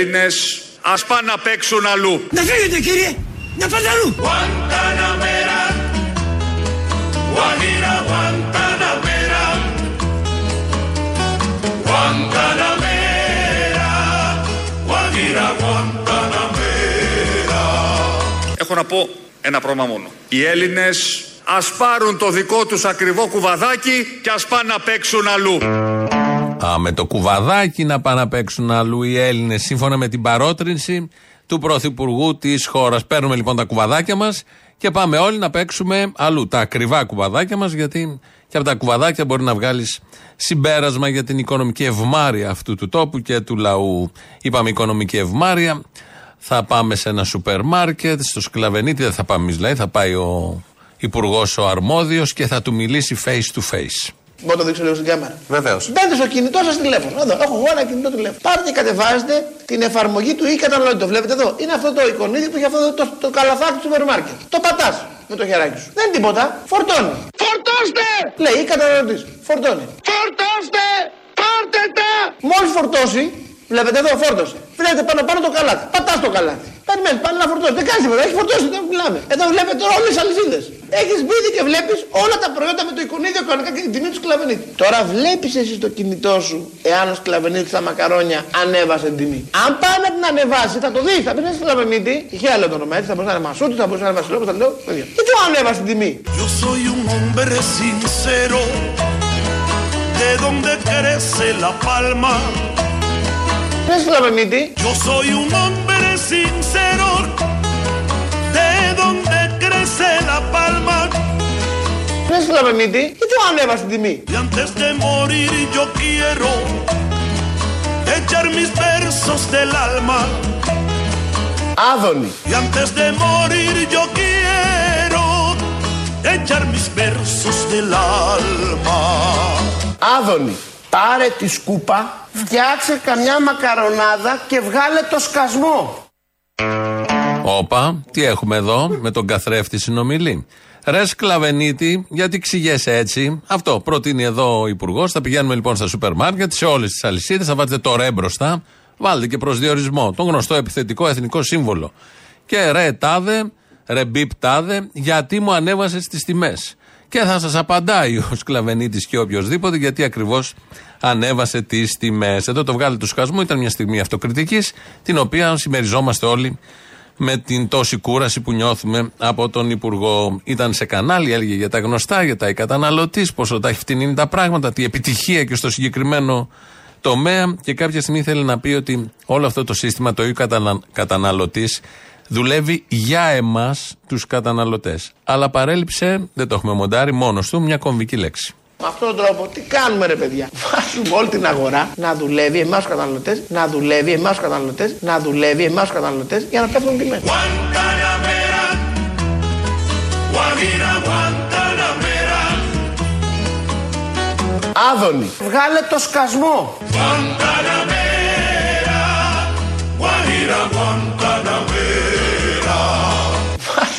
Έλληνες ας πάνε να παίξουν αλλού. Να φύγετε κύριε, να πάτε αλλού. Έχω να πω ένα πρόβλημα μόνο. Οι Έλληνες ας πάρουν το δικό τους ακριβό κουβαδάκι και ας πάνε να παίξουν αλλού. Α, με το κουβαδάκι να πάνε να παίξουν αλλού οι Έλληνες, σύμφωνα με την παρότρινση του Πρωθυπουργού της χώρας. Παίρνουμε λοιπόν τα κουβαδάκια μας και πάμε όλοι να παίξουμε αλλού. Τα ακριβά κουβαδάκια μας, γιατί και από τα κουβαδάκια μπορεί να βγάλεις συμπέρασμα για την οικονομική ευμάρεια αυτού του τόπου και του λαού. Είπαμε οικονομική ευμάρεια. Θα πάμε σε ένα σούπερ μάρκετ, στο σκλαβενίτη, δεν θα πάμε εμείς δηλαδή, θα πάει ο υπουργός ο αρμόδιος και θα του μιλήσει face to face. Μπορώ να το δείξω λίγο στην κάμερα. Βεβαίως. Μπαίνετε στο κινητό σας τηλέφωνο. Εδώ, έχω εγώ ένα κινητό τηλέφωνο. Πάρτε και κατεβάζετε την εφαρμογή του e-καταναλωτή. Το βλέπετε εδώ. Είναι αυτό το εικονίδι που έχει αυτό το, το, το καλαθάκι του σούπερ μάρκετ. Το πατάς με το χεράκι σου. Δεν είναι τίποτα. Φορτώνει. Φορτώστε! Λέει e-καταναλωτή. Φορτώνει. Φορτώστε! Πάρτε τα! Μόλις φορτώσει, βλέπετε εδώ φόρτωσε. Βλέπετε πάνω πάνω το καλάθι. Πατάς το καλάθι. Περιμένεις πάλι να φορτώσει. Δεν κάνει τίποτα. Έχει φορτώσει. Δεν μιλάμε. Εδώ βλέπετε τώρα όλες τις αλυσίδες. Έχεις μπει και βλέπεις όλα τα προϊόντα με το εικονίδιο κανονικά και την τιμή του σκλαβενίτη. Τώρα βλέπεις εσύ στο κινητό σου εάν ο σκλαβενίτη στα μακαρόνια ανέβασε την τιμή. Αν πάει να την ανεβάσει, θα το δεις. Θα πεις ένα σκλαβενίτη. Είχε άλλο το όνομα έτσι. Θα μπορούσε να είναι Μασούτη, θα μπορούσε να είναι Βασιλόπουλος. Θα λέω. παιδιά. Και τι ανέβασε την τιμή. Yo soy un hombre sincero, de donde crece la palma; Δεν σκλαβενίτη. Yo soy un hombre sincero, de donde crece la palma. Δεν σκλαβενίτη. Και τι ανέβασε την τιμή. Y antes de morir yo quiero echar mis versos del alma. Άδωνη. Y antes de morir yo quiero echar mis versos del alma. Άδωνη. Πάρε τη σκούπα, φτιάξε καμιά μακαρονάδα και βγάλε το σκασμό. Όπα, τι έχουμε εδώ με τον καθρέφτη συνομιλή; Ρε Σκλαβενίτη, γιατί ξηγέσαι έτσι; Αυτό προτείνει εδώ ο Υπουργός. Θα πηγαίνουμε λοιπόν στα σούπερ μάρκετ, σε όλες τις αλυσίδες, θα βάλετε το ρε μπροστά. Βάλτε και προσδιορισμό, τον γνωστό επιθετικό εθνικό σύμβολο. Και ρε τάδε, ρε μπιπ τάδε, γιατί μου ανέβασες τις τιμές; Και θα σας απαντάει ο Σκλαβενίτης και οποιοδήποτε, γιατί ακριβώς ανέβασε τις τιμές. Εδώ το βγάλε του σκασμού, ήταν μια στιγμή αυτοκριτικής, την οποία συμμεριζόμαστε όλοι με την τόση κούραση που νιώθουμε από τον Υπουργό. Ήταν σε κανάλι, έλεγε για τα γνωστά, για τα οι καταναλωτής, πόσο τα έχει φτηνίνει τα πράγματα, τι επιτυχία και στο συγκεκριμένο τομέα. Και κάποια στιγμή ήθελε να πει ότι όλο αυτό το σύστημα, το ίδιο καταναλωτής, δουλεύει για εμάς τους καταναλωτές. Αλλά παρέλειψε, δεν το έχουμε μοντάρει, μόνος του, μια κομβική λέξη. Με αυτόν τον τρόπο τι κάνουμε ρε παιδιά; Βάζουμε όλη την αγορά να δουλεύει εμάς τους καταναλωτές, να δουλεύει εμάς τους καταναλωτές, να δουλεύει εμάς τους καταναλωτές για να πέφτουν τιμέ. Guantanamera, Guajira, Guantanamera, Άδωνη. Βγάλε το σκασμό.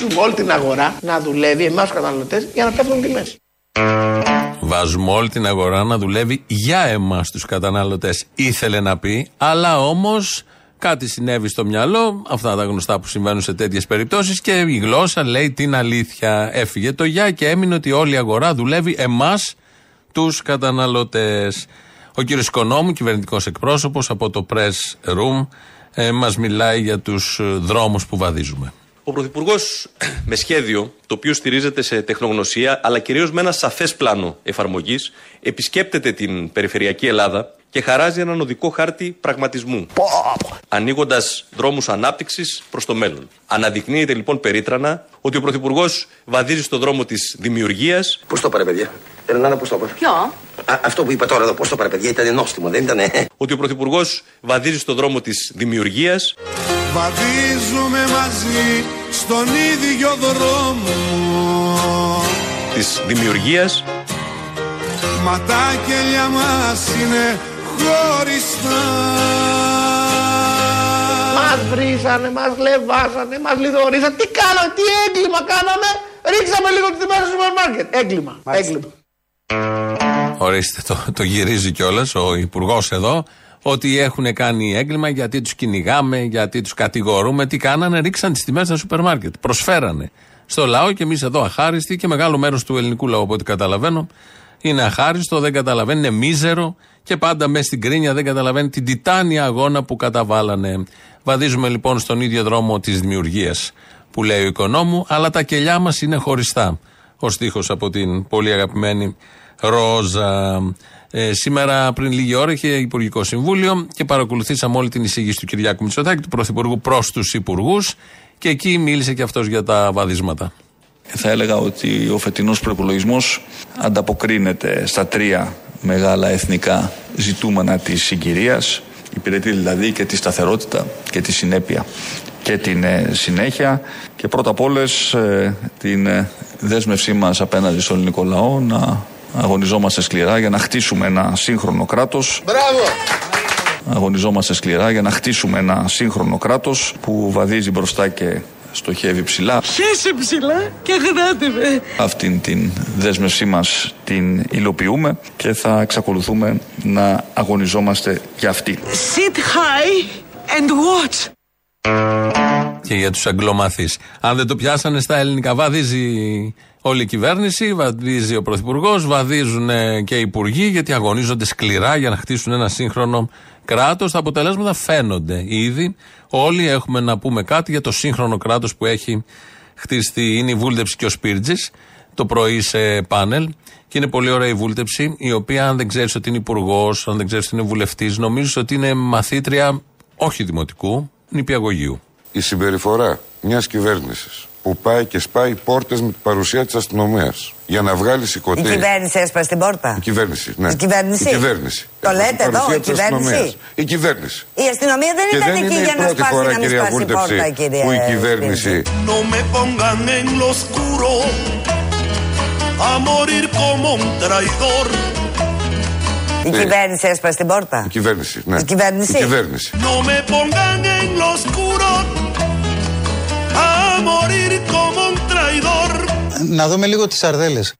Βάζουμε όλη την αγορά να δουλεύει εμάς τους καταναλωτές για να πέφτουν τιμές. Βάζουμε όλη την αγορά να δουλεύει για εμάς τους καταναλωτές. Ήθελε να πει, αλλά όμως κάτι συνέβη στο μυαλό, αυτά τα γνωστά που συμβαίνουν σε τέτοιες περιπτώσεις και η γλώσσα λέει την αλήθεια. Έφυγε το για και έμεινε ότι όλη η αγορά δουλεύει εμάς τους καταναλωτές. Ο κύριος Οικονόμου, κυβερνητικός εκπρόσωπος από το Press Room, ε, μας μιλάει για τους δρόμους που βαδίζουμε. Ο Πρωθυπουργός, με σχέδιο το οποίο στηρίζεται σε τεχνογνωσία αλλά κυρίως με ένα σαφές πλάνο εφαρμογής, επισκέπτεται την περιφερειακή Ελλάδα και χαράζει έναν οδικό χάρτη πραγματισμού. Ανοίγοντας δρόμους ανάπτυξης προς το μέλλον. Αναδεικνύεται λοιπόν περίτρανα ότι ο Πρωθυπουργός βαδίζει στο δρόμο της δημιουργίας, Πώς το πάρε, παιδιά; Ελενάνα, πώς το πάρε. Ποιο; Α, αυτό που είπα τώρα εδώ, πώς το πάρε, παιδιά, ήταν νόστιμο, δεν ήταν. ότι ο Πρωθυπουργός βαδίζει στο δρόμο της δημιουργίας, Βαδίζουμε μαζί στον ίδιο δρόμο της δημιουργίας, Μα τα κελιά μας είναι χωριστά Μας βρίσανε, μας λεβάσανε, μας λιδωρήσανε. Τι κάναμε, τι έγκλημα κάναμε; Ρίξαμε λίγο τη τιμέ στο σούπερ μάρκετ. Έγκλημα. Έγκλημα. Ορίστε, το, το γυρίζει κιόλας ο υπουργός εδώ. ότι έχουν κάνει έγκλημα, γιατί τους κυνηγάμε, γιατί τους κατηγορούμε. Τι κάνανε, ρίξαν τις τιμές στα σούπερ μάρκετ. Προσφέρανε στο λαό και εμείς εδώ αχάριστοι και μεγάλο μέρος του ελληνικού λαού, από ό,τι καταλαβαίνω, είναι αχάριστο, δεν καταλαβαίνει, είναι μίζερο και πάντα μέσα στην κρίνια δεν καταλαβαίνει την τιτάνια αγώνα που καταβάλανε. Βαδίζουμε λοιπόν στον ίδιο δρόμο της δημιουργίας που λέει ο οικονόμου, αλλά τα κελιά μας είναι χωριστά. Ο στίχος από την πολύ αγαπημένη Ρόζα. Ε, σήμερα, πριν λίγη ώρα, είχε Υπουργικό Συμβούλιο και παρακολουθήσαμε όλη την εισήγηση του Κυριάκου Μητσοτάκη, του Πρωθυπουργού προς τους Υπουργούς, και εκεί μίλησε και αυτός για τα βαδίσματα. Θα έλεγα ότι ο φετινός προπολογισμό ανταποκρίνεται στα τρία μεγάλα εθνικά ζητούμενα της συγκυρίας, υπηρετεί δηλαδή και τη σταθερότητα και τη συνέπεια και την ε, συνέχεια και πρώτα απ' όλες ε, την ε, δέσμευσή μας απέναντι στον ελληνικό λαό να αγωνιζόμαστε σκληρά για να χτίσουμε ένα σύγχρονο κράτος. Μπράβο! Αγωνιζόμαστε σκληρά για να χτίσουμε ένα σύγχρονο κράτος που βαδίζει μπροστά και στοχεύει ψηλά. Χέσε ψηλά και γράτε με. Αυτήν την δέσμευσή μας την υλοποιούμε και θα εξακολουθούμε να αγωνιζόμαστε για αυτή. Sit high and watch. Και για τους αγγλομαθείς. Αν δεν το πιάσανε στα ελληνικά, βαδίζει όλη η κυβέρνηση, βαδίζει ο Πρωθυπουργός, βαδίζουν και οι υπουργοί, γιατί αγωνίζονται σκληρά για να χτίσουν ένα σύγχρονο κράτος. Τα αποτελέσματα φαίνονται ήδη. Όλοι έχουμε να πούμε κάτι για το σύγχρονο κράτος που έχει χτιστεί. Είναι η βούλτεψη και ο Σπίρτζης το πρωί σε πάνελ. Και είναι πολύ ωραία η βούλτεψη, η οποία αν δεν ξέρεις ότι είναι υπουργός, αν δεν ξέρεις ότι είναι βουλευτής, νομίζεις ότι είναι μαθήτρια όχι δημοτικού, νηπιαγωγείου. Η συμπεριφορά μιας κυβέρνησης που πάει και σπάει πόρτες με την παρουσία της αστυνομίας για να βγάλει Η σηκωτή. κυβέρνηση έσπασε την πόρτα; Η κυβέρνηση, ναι. Η κυβέρνηση; Η κυβέρνηση. Το Με την λέτε εδώ, παρουσία η της κυβέρνηση; αστυνομίας. Η κυβέρνηση. Η αστυνομία δεν Και ήταν δεν εκεί είναι για η να πρώτη σπάσει φορά, να μην κυρία σπάσει η Βούλτεψη, πόρτα, κύριε που η Σπίρτζη. κυβέρνηση No me pongan en lo oscuro a morir como un traidor. Η κυβέρνηση έσπασε την πόρτα; Η κυβέρνηση, ναι. Η κυβέρνηση; Η κυβέρνηση. Morir como un traidor. Να δούμε λίγο τις σαρδέλες.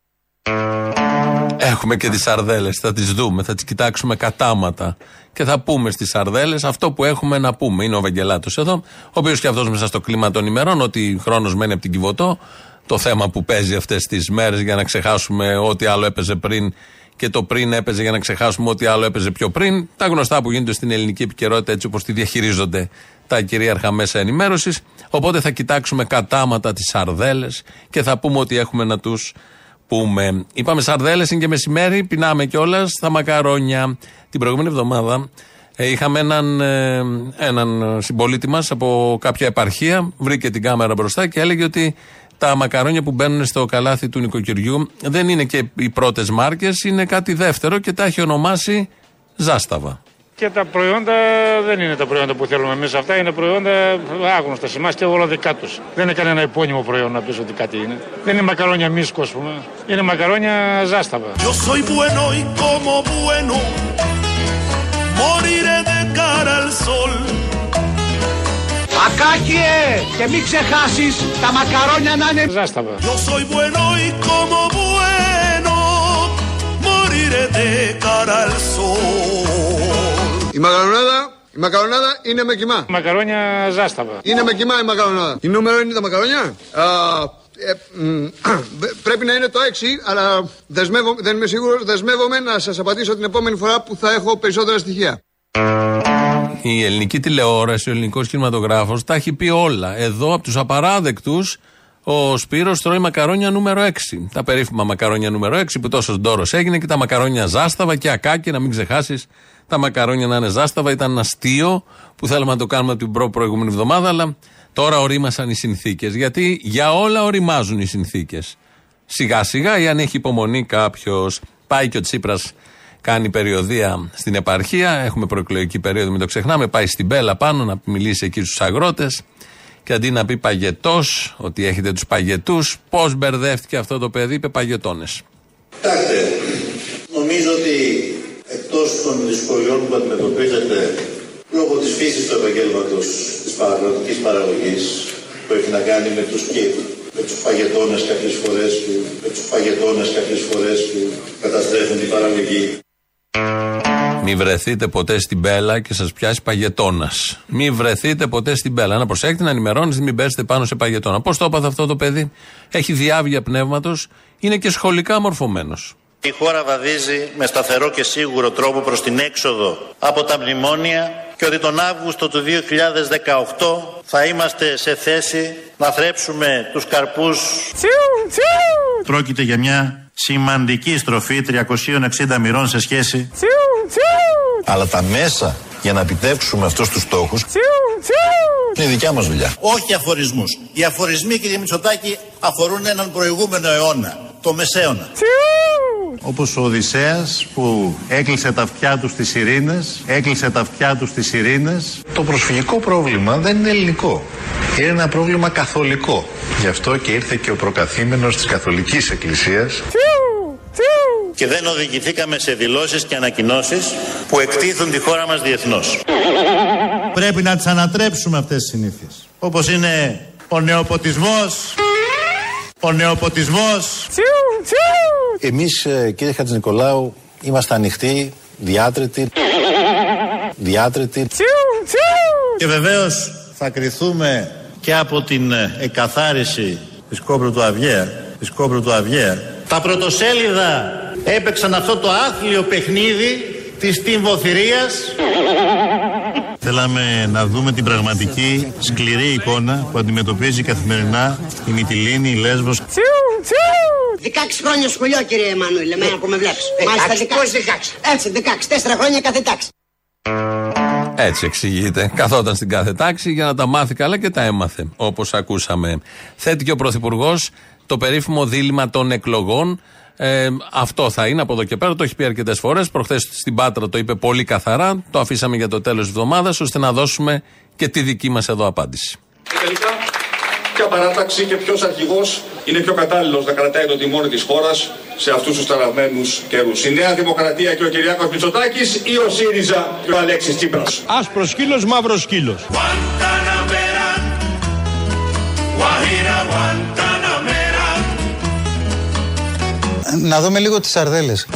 Έχουμε και τις σαρδέλες. Θα τις δούμε, θα τις κοιτάξουμε κατάματα. Και θα πούμε στις σαρδέλες αυτό που έχουμε να πούμε. Είναι ο Βαγγελάτο εδώ, ο οποίος και αυτός μέσα στο κλίμα των ημερών, ότι χρόνος μένει από την Κιβωτό. Το θέμα που παίζει αυτές τις μέρες για να ξεχάσουμε ό,τι άλλο έπαιζε πριν και το πριν έπαιζε για να ξεχάσουμε ό,τι άλλο έπαιζε πιο πριν. Τα γνωστά που γίνονται στην ελληνική επικαιρότητα έτσι όπως τη διαχειρίζονται τα κυρίαρχα μέσα ενημέρωσης. Οπότε θα κοιτάξουμε κατάματα τις σαρδέλες και θα πούμε ότι έχουμε να τους πούμε. Είπαμε σαρδέλες, είναι και μεσημέρι, πεινάμε κιόλας στα μακαρόνια. Την προηγούμενη εβδομάδα ε, είχαμε έναν, ε, έναν συμπολίτη μας από κάποια επαρχία, βρήκε την κάμερα μπροστά και έλεγε ότι τα μακαρόνια που μπαίνουν στο καλάθι του νοικοκυριού δεν είναι και οι πρώτες μάρκες, είναι κάτι δεύτερο και τα έχει ονομάσει Ζάσταβα. Και τα προϊόντα δεν είναι τα προϊόντα που θέλουμε εμείς αυτά, είναι προϊόντα άγνωστα σε εμάς και όλα δικά τους. Δεν είναι κανένα επώνυμο προϊόν να πεις ότι κάτι είναι. Δεν είναι μακαρόνια μίσκο, ας πούμε. Είναι μακαρόνια ζάσταβα. Yo soy bueno y como bueno moriré de cara al sol. Ακάκιε! Και μην ξεχάσεις τα μακαρόνια να είναι... Ζάσταβα. Yo soy bueno y como bueno moriré de cara al sol. Η μακαρονάδα, η μακαρονάδα είναι με κοιμά. Μακαρόνια ζάσταβα. Είναι με κοιμά η μακαρονάδα. Η νούμερο είναι τα μακαρόνια. Α, ε, μ, πρέπει να είναι το 6, αλλά δεσμεύω, δεν είμαι σίγουρος. Δεσμεύομαι να σας απαντήσω την επόμενη φορά που θα έχω περισσότερα στοιχεία. Η ελληνική τηλεόραση, ο ελληνικός κινηματογράφος τα έχει πει όλα. Εδώ από τους απαράδεκτους, ο Σπύρος τρώει μακαρόνια νούμερο 6. Τα περίφημα μακαρόνια νούμερο 6 που τόσο ντόρος έγινε και τα μακαρόνια ζάσταβα και ακάκι, να μην ξεχάσεις τα μακαρόνια να είναι ζάσταβα. Ήταν ένα αστείο που θέλαμε να το κάνουμε την προ προηγούμενη εβδομάδα, αλλά τώρα ορίμασαν οι συνθήκες. Γιατί για όλα οριμάζουν οι συνθήκες. Σιγά σιγά, ή αν έχει υπομονή κάποιος, πάει και ο Τσίπρας κάνει περιοδία στην επαρχία. Έχουμε προεκλογική περίοδο, μην το ξεχνάμε. Πάει στην Μπέλα πάνω να μιλήσει εκεί στους αγρότες. Και αντί να πει παγετός, ότι έχετε τους παγετούς, πώς μπερδεύτηκε αυτό το παιδί, είπε παγετώνες. Κοιτάξτε, νομίζω ότι εκτός των δυσκολιών που αντιμετωπίζετε λόγω της φύσης του επαγγέλματος της παραγωγικής παραγωγής που έχει να κάνει με τους και με τους παγετώνες κάποιες φορές που, με τους παγετώνες κάποιες φορές που καταστρέφουν την παραγωγή. Μη βρεθείτε ποτέ στην μπέλα και σας πιάσει παγετώνας. Μη βρεθείτε ποτέ στην μπέλα. Να προσέχετε, να ενημερώνεστε, μην πέσετε πάνω σε παγετώνα. Πώς το έπαθε αυτό το παιδί, Έχει διάβια πνεύματος, είναι και σχολικά μορφωμένος. Η χώρα βαδίζει με σταθερό και σίγουρο τρόπο προς την έξοδο από τα μνημόνια και ότι τον Αύγουστο του 2018 θα είμαστε σε θέση να θρέψουμε τους καρπούς. Πρόκειται για μια σημαντική στροφή 360 μοιρών σε σχέση. Αλλά τα μέσα για να επιτεύξουμε αυτούς τους στόχους είναι η δικιά μας δουλειά. Όχι αφορισμούς. Οι αφορισμοί κύριε Μητσοτάκη αφορούν έναν προηγούμενο αιώνα, το μεσαίωνα. Όπως ο Οδυσσέας που έκλεισε τα αυτιά του στις ειρήνες, έκλεισε τα αυτιά του στις ειρήνες. Το προσφυγικό πρόβλημα δεν είναι ελληνικό. Είναι ένα πρόβλημα καθολικό. Γι' αυτό και ήρθε και ο προκαθήμενος της Καθολικής Εκκλησίας. Και δεν οδηγηθήκαμε σε δηλώσεις και ανακοινώσεις που εκτίθουν τη χώρα μας διεθνώς. Πρέπει να τις ανατρέψουμε αυτές τις συνήθειες. Όπως είναι ο νεοποτισμός, ο νεοποτισμός, Εμείς ε, κύριε Χατζηνικολάου είμαστε ανοιχτοί, διάτρετοι, διάτρετοι. Και βεβαίως θα κριθούμε και από την ε, εκαθάριση της Κόμπρου του Αβιέα, της Κόμπρου του Αβιέα. Τα πρωτοσέλιδα έπαιξαν αυτό το άθλιο παιχνίδι της τυμβοθυρίας. Θέλαμε να δούμε την πραγματική σκληρή εικόνα που αντιμετωπίζει καθημερινά η Μυτιλίνη, η Λέσβος. 16 χρόνια σχολείο, κύριε Εμμανουήλ, εμένα που με βλέπεις. Μάλιστα 16. Έτσι, 16. 4 χρόνια κάθε τάξη. Έτσι εξηγείται. Καθόταν στην κάθε τάξη για να τα μάθει καλά και τα έμαθε. Όπως ακούσαμε. Θέτει και ο Πρωθυπουργός το περίφημο δίλημα των εκλογών. Ε, αυτό θα είναι από εδώ και πέρα. Το έχει πει αρκετές φορές. Προχθές στην Πάτρα το είπε πολύ καθαρά. Το αφήσαμε για το τέλος της εβδομάδας ώστε να δώσουμε και τη δική μας εδώ απάντηση. Και τελικά, ποια παράταξη και ποιος αρχηγός είναι πιο κατάλληλος να κρατάει το τιμόνι της χώρας σε αυτούς τους ταραγμένους καιρούς. Η Νέα Δημοκρατία και ο Κυριάκος Μητσοτάκης ή ο ΣΥΡΙΖΑ και ο Αλέξης Τσίπρας. Άσπρος σκύλος, μαύρος σκύλος. Να δούμε λίγο τις σαρδέλες.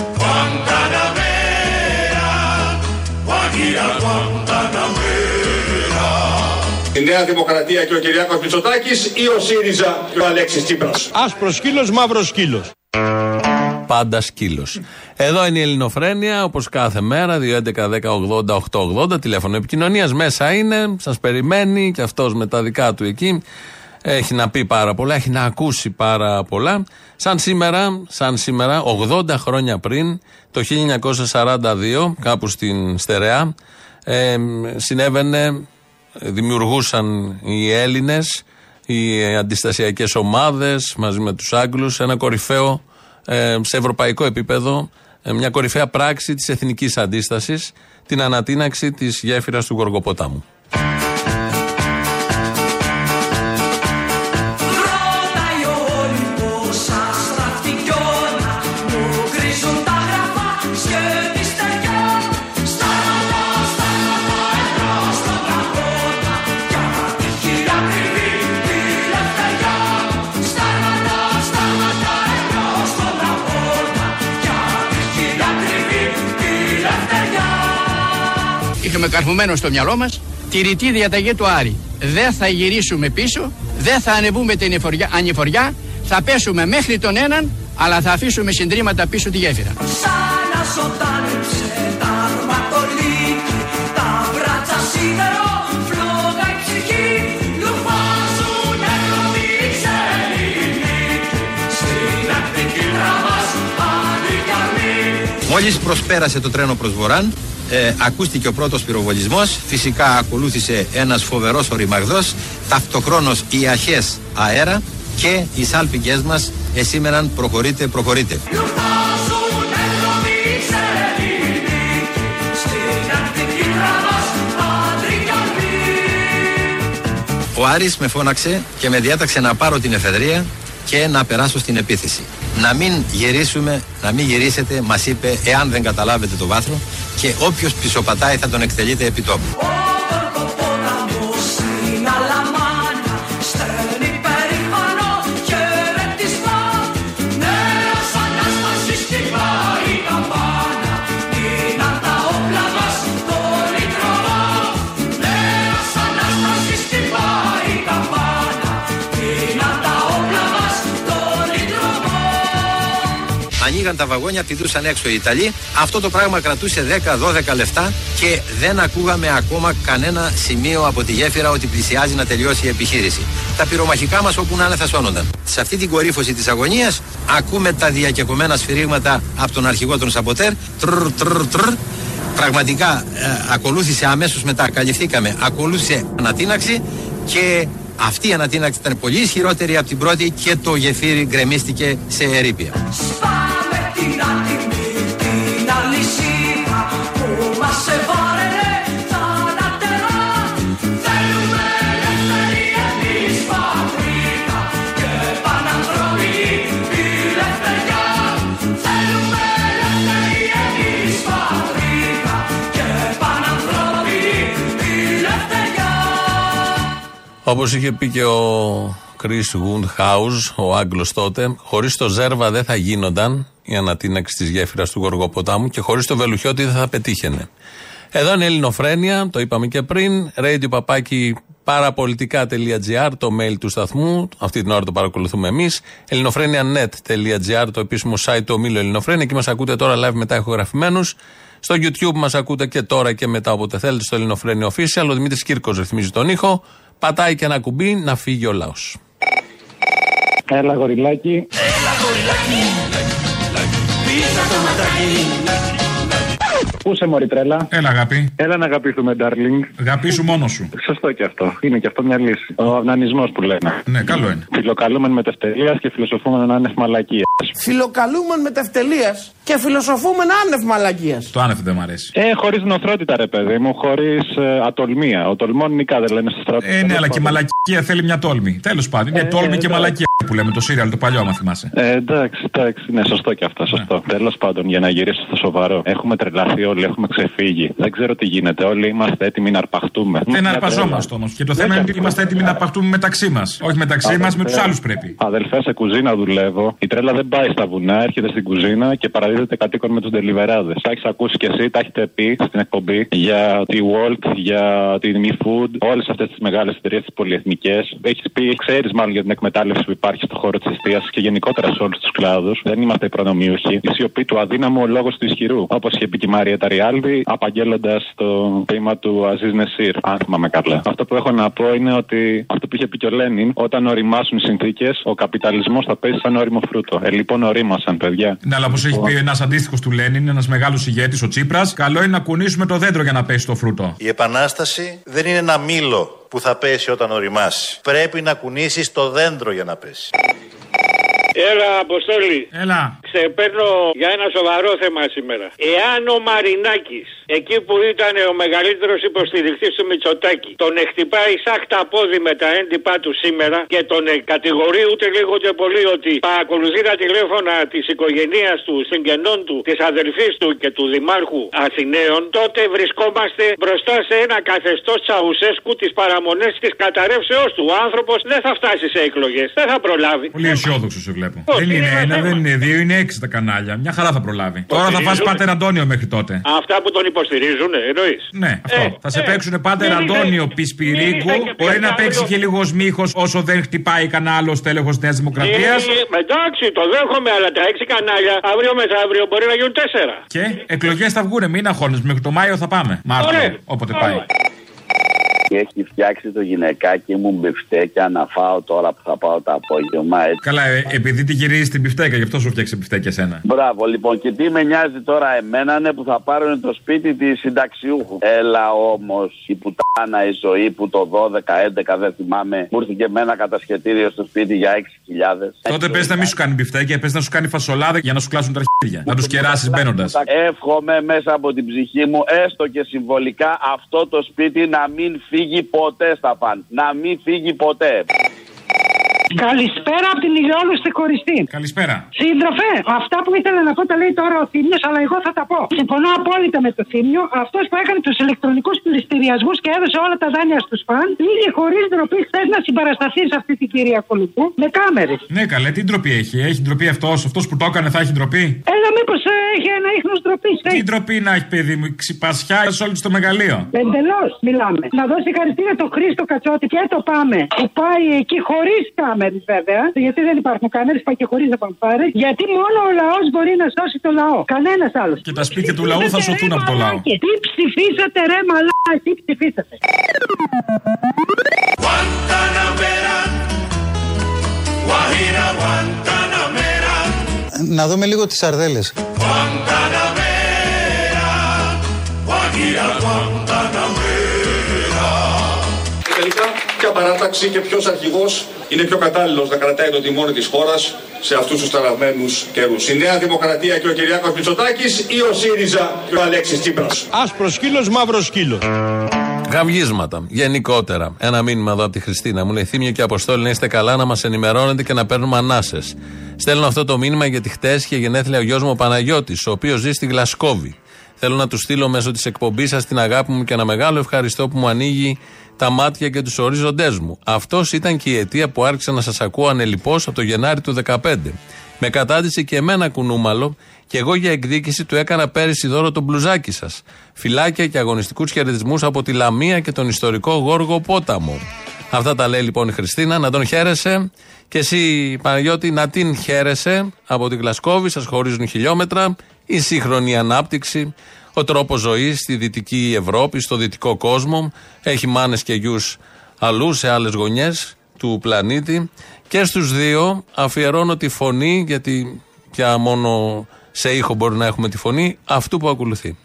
Η Νέα Δημοκρατία και ο Κυριάκος Μητσοτάκης ή ο ΣΥΡΙΖΑ και ο Αλέξης Τσίπρας. Άσπρος σκύλος, μαύρος σκύλος. Πάντα σκύλος. Εδώ είναι η Ελληνοφρένεια, όπως κάθε μέρα, 2.11.10.80.880, τηλέφωνο επικοινωνίας. Μέσα είναι, σας περιμένει και αυτός με τα δικά του εκεί. Έχει να πει πάρα πολλά, έχει να ακούσει πάρα πολλά. Σαν σήμερα, σαν σήμερα 80 χρόνια πριν, το 1942, κάπου στην Στερεά, ε, συνέβαινε, δημιουργούσαν οι Έλληνες, οι αντιστασιακές ομάδες μαζί με τους Άγγλους, ένα κορυφαίο ε, σε ευρωπαϊκό επίπεδο, ε, μια κορυφαία πράξη της εθνικής αντίστασης, την ανατείναξη της γέφυρας του Γοργοποτάμου. Είχαμε καρφωμένο στο μυαλό μας τη ρητή διαταγή του Άρη. Δεν θα γυρίσουμε πίσω, δεν θα ανεβούμε την εφοριά- ανηφοριά, θα πέσουμε μέχρι τον έναν, αλλά θα αφήσουμε συντρίμματα πίσω τη γέφυρα. Μόλις προσπέρασε το τρένο προς Βορράν, ε, ακούστηκε ο πρώτος πυροβολισμός, φυσικά ακολούθησε ένας φοβερός οριμαγδός, ταυτοχρόνως οι αρχές αέρα και οι σάλπικες μας εσήμεραν προχωρείτε, προχωρείτε. Ο Άρης με φώναξε και με διάταξε να πάρω την εφεδρεία και να περάσω στην επίθεση. Να μην γυρίσουμε, να μην γυρίσετε, μας είπε, εάν δεν καταλάβετε το βάθρο και όποιος πισωπατάει θα τον εκτελείτε επί τόπου. Άνοιγαν τα βαγόνια, πηδούσαν έξω οι Ιταλοί. Αυτό το πράγμα κρατούσε 10-12 λεπτά και δεν ακούγαμε ακόμα κανένα σημείο από τη γέφυρα ότι πλησιάζει να τελειώσει η επιχείρηση. Τα πυρομαχικά μας όπου να είναι θα σώνονταν. Σε αυτή την κορύφωση της αγωνίας ακούμε τα διακεκομένα σφυρίγματα από τον αρχηγό των Σαμποτέρ. Τρρ, τρρ, τρρ. Πραγματικά ε, ακολούθησε αμέσως μετά, καλυφθήκαμε, ακολούθησε ανατείναξη και αυτή η ανατείναξη ήταν πολύ ισχυρότερη από την πρώτη και το γεφύρι γκρεμίστηκε σε ερήπια. Όπως είχε πει και ο Chris Woodhouse, ο Άγγλος τότε, χωρίς το Ζέρβα δεν θα γίνονταν η ανατείναξη της γέφυρας του Γοργοποτάμου και χωρίς το Βελουχιώτη δεν θα πετύχαινε. Εδώ είναι η Ελληνοφρένεια, το είπαμε και πριν. Radio παπάκι παραπολιτικά.gr, το mail του σταθμού. Αυτή την ώρα το παρακολουθούμε εμείς. ελληνοφρένια.net.gr, το επίσημο site του ομίλου Ελληνοφρένια. Εκεί μας ακούτε τώρα live μετά ηχογραφημένους. Στο YouTube μας ακούτε και τώρα και μετά όποτε θέλετε στο Ελληνοφρένια Official. Ο Δημήτρης Κύρκος ρυθμίζει τον ήχο. Πατάει και ένα κουμπί να φύγει ο λαός. Έλα, γοριλάκι. Πίσα το ματάκι Πού είσαι, Μωρή τρέλα; Έλα, αγάπη. Έλα να αγαπήσουμε, darling. Αγαπήσου μόνος σου. Σωστό και αυτό. Είναι και αυτό μια λύση. Ο αυνανισμός που λένε. Ναι, καλό είναι. Φιλοκαλούμεν μετευτελεία και φιλοσοφούμεν άνευ μαλακίας. Φιλοκαλούμεν μετευτελεία και φιλοσοφούμεν άνευ μαλακίας. Το άνευ δεν μ' αρέσει. Ε, χωρίς νοθρότητα, ρε παιδί μου, χωρίς ε, ατολμία. Ο τολμόν νικά δεν λένε στο στρατό. Ε, ναι, αλλά και η μαλακία θέλει μια τόλμη. Τέλος πάντων. Είναι Ε, τόλμη και εντάξει. μαλακία που λέμε το σύριαλ το παλιό, άμα θυμάσαι. Ε, εντάξει, εντάξει, ναι, σωστό και αυτό, σωστό. Τέλος πάντων, για να γυρίσω στο σοβαρό. Έχουμε τρελαθεί όλοι, έχουμε ξεφύγει. Δεν ξέρω τι γίνεται. Όλοι είμαστε έτοιμοι να αρπαχτούμε. Δεν Μια αρπαζόμαστε όμως. Και το θέμα είναι ότι είμαστε έτοιμοι να αρπαχτούμε μεταξύ μας. Όχι μεταξύ μας, με τους άλλους πρέπει. Αδελφέ, σε κουζίνα δουλεύω. Η τρέλα δεν πάει στα βουνά, έρχεται στην κουζίνα και παραδίδεται κατοίκον με τους ντελιβεράδε. Τα έχεις ακούσει κι εσύ, τα έχετε πει στην εκπομπή για τη Walt, για τη Me Food, όλες αυτές τις μεγάλες εταιρείες, τις πολυεθνικές. Έχεις πει, ξέρεις μάλλον για την εκμετάλλευση που υπάρχει στον χώρο της εστίαση και γενικότερα σε όλους τους κλάδους. Δεν είμαστε οι προνομιούχοι. Η σιωπή του αδύναμου, ο λόγος του ισχυρού. Όπως είχε πει και η Μάρια Ταριάλδη, απαγγέλλοντας το ποίημα του Αζίζ Νεσίρ, αν θυμάμαι καλά. Αυτό που έχω να πω είναι ότι αυτό που είχε πει και ο Λένιν, όταν οριμάσουν οι συνθήκες, ο καπιταλισμός θα πέσει σαν όριμο φρούτο. Ε, λοιπόν, ορίμασαν, παιδιά. Ναι, αλλά όπως έχει πει ένας αντίστοιχος του Λένιν, ένας μεγάλος ηγέτης, ο Τσίπρας, καλό είναι να κουνήσουμε το δέντρο για να πέσει το φρούτο. Η επανάσταση δεν είναι ένα μήλο που θα πέσει όταν οριμάσει. Πρέπει να κουνήσεις το δέντρο για να πέσει. Jesus. Έλα, Αποστόλη. Έλα. Ξεπέρνω για ένα σοβαρό θέμα σήμερα. Εάν ο Μαρινάκης, εκεί που ήταν ο μεγαλύτερος υποστηρικτής του Μητσοτάκη, τον εκτυπάει σάχτα πόδι με τα έντυπά του σήμερα και τον ε, κατηγορεί ούτε λίγο ούτε πολύ ότι παρακολουθεί τα τηλέφωνα της οικογένεια του, συγγενών του, της αδελφής του και του Δημάρχου Αθηναίων, τότε βρισκόμαστε μπροστά σε ένα καθεστώς Τσαουσέσκου τη παραμονές της καταρρεύσεω του. Ο άνθρωπος δεν θα φτάσει σε εκλογές. Δεν θα προλάβει. Πολύ αισιόδοξος σε βλέπω. Όχι, δεν είναι είναι ένα, θέμα. δεν είναι δύο, είναι έξι τα κανάλια. Μια χαρά θα προλάβει. Τώρα θα φας είναι. πάτερ Αντώνιο μέχρι τότε. Αυτά που τον υποστηρίζουν, εννοείς. Ναι, αυτό. Ε, θα σε ε, παίξουν πάτερ μην Αντώνιο είσαι- Πισπυρίγκου. μην είσαι και Μπορεί να πια παίξει άλλο. και λίγος μύχος όσο δεν χτυπάει κανένα άλλο τέλεχο Νέας Δημοκρατίας. Ε, εντάξει, το δέχομαι, αλλά τα έξι κανάλια αύριο μεθαύριο μπορεί να γίνουν τέσσερα. Και εκλογές θα βγουν, μην αγχώνε. Μέχρι το Μάιο θα πάμε. Μάρτιο, Ωραία. όποτε πάει. Και έχει φτιάξει το γυναικάκι μου μπιφτέκια να φάω τώρα που θα πάω το απόγευμα. Έτσι. Καλά, ε, επειδή τη γυρίζει την πιφτέκα, γι' αυτό σου φτιάξε πιφτέκια εσένα. Μπράβο, λοιπόν. Και τι με νοιάζει τώρα εμένα ναι, που θα πάρουν το σπίτι τη συνταξιούχου. Έλα όμως η πουτάνα η ζωή που το 12-11 δεν θυμάμαι μου ήρθε και με ένα κατασχετήριο στο σπίτι για 6.000. Τότε πες να μην σου κάνει πιφτέκια, πες να σου κάνει φασολάδα για να σου κλάσουν τα αρχίδια. Να τους κεράσεις μπαίνοντας. Εύχομαι μέσα από την ψυχή μου, έστω και συμβολικά, αυτό το σπίτι να μην φύγει ποτέ, Σταφάν. Να μην φύγει ποτέ. Καλησπέρα από την ηλιόλουστη χωριστή. Καλησπέρα. Σύντροφε, αυτά που ήθελα να πω τα λέει τώρα ο Θήμιος, αλλά εγώ θα τα πω. Συμφωνώ απόλυτα με το Θήμιο. Αυτός που έκανε τους ηλεκτρονικούς πληστηριασμούς και έδωσε όλα τα δάνεια στους φαν, πήγε χωρίς ντροπή χθες να συμπαρασταθεί σε αυτή την κυρία Κολουμπού με κάμερες. Ναι, καλέ, τι ντροπή έχει. Έχει ντροπή αυτός, αυτός που το έκανε θα έχει ντροπή; Έλα, μήπως έχει ένα ίχνος ντροπής. Τι ντροπή να έχει, παιδί μου, ξυπασιά σε όλο το μεγαλείο; Εντελώς μιλάμε. Να δώσει χαρακτήρα το Χρήστο Κατσότη και το πάμε. Που πάει εκεί χωρίς κάμερε βέβαια. Γιατί δεν υπάρχουν κάμερες, πάει και χωρίς να πάρει. Γιατί μόνο ο λαός μπορεί να σώσει το λαό. Κανένας άλλος. Και τα σπίτια του λαού θα σωθούν από το λαό. Τι ψηφίσατε ρε μαλά, τι ψηφίσατε. Guantanamera, Guajira, Guantanamera, Να δούμε λίγο τις σαρδέλες. Guantanamera, Guajira, Guantanamera. Και τελικά, ποια παράταξη και ποιος αρχηγός είναι πιο κατάλληλος να κρατάει το τιμόνι της χώρας σε αυτούς τους ταραγμένους καιρούς. Η Νέα Δημοκρατία και ο Κυριάκος Μητσοτάκης ή ο ΣΥΡΙΖΑ και ο Αλέξης Τσίπρας. Άσπρος σκύλος, μαύρος σκύλος. Γαυγίσματα. Γενικότερα. Ένα μήνυμα εδώ από τη Χριστίνα. Μου λέει Θύμιο και Αποστόλη να είστε καλά, να μας ενημερώνετε και να παίρνουμε ανάσες. Στέλνω αυτό το μήνυμα γιατί χτες είχε γενέθλια ο γιος μου ο Παναγιώτης, ο οποίος ζει στη Γλασκόβη. Θέλω να του στείλω μέσω της εκπομπής σας την αγάπη μου και ένα μεγάλο ευχαριστώ που μου ανοίγει τα μάτια και τους ορίζοντέ μου. Αυτός ήταν και η αιτία που άρχισα να σας ακούω ανελειπώς από το Γενάρη του 2015. Με κατάντησε και εμένα κουνούμαλο και εγώ για εκδίκηση του έκανα πέρυσι δώρο το μπλουζάκι σας. Φυλάκια και αγωνιστικούς χαιρετισμούς από τη Λαμία και τον ιστορικό Γόργο Πόταμο. Αυτά τα λέει λοιπόν η Χριστίνα. Να τον χαίρεσαι. Και εσύ, Παναγιώτη, να την χαίρεσαι από τη Γλασκόβη. Σας χωρίζουν χιλιόμετρα. Η σύγχρονη ανάπτυξη. Ο τρόπος ζωής στη δυτική Ευρώπη, στο δυτικό κόσμο. Έχει μάνες και γιους αλλού, σε άλλες γωνιές του πλανήτη. Και στους δύο αφιερώνω τη φωνή, γιατί πια μόνο σε ήχο μπορεί να έχουμε τη φωνή, αυτού που ακολουθεί.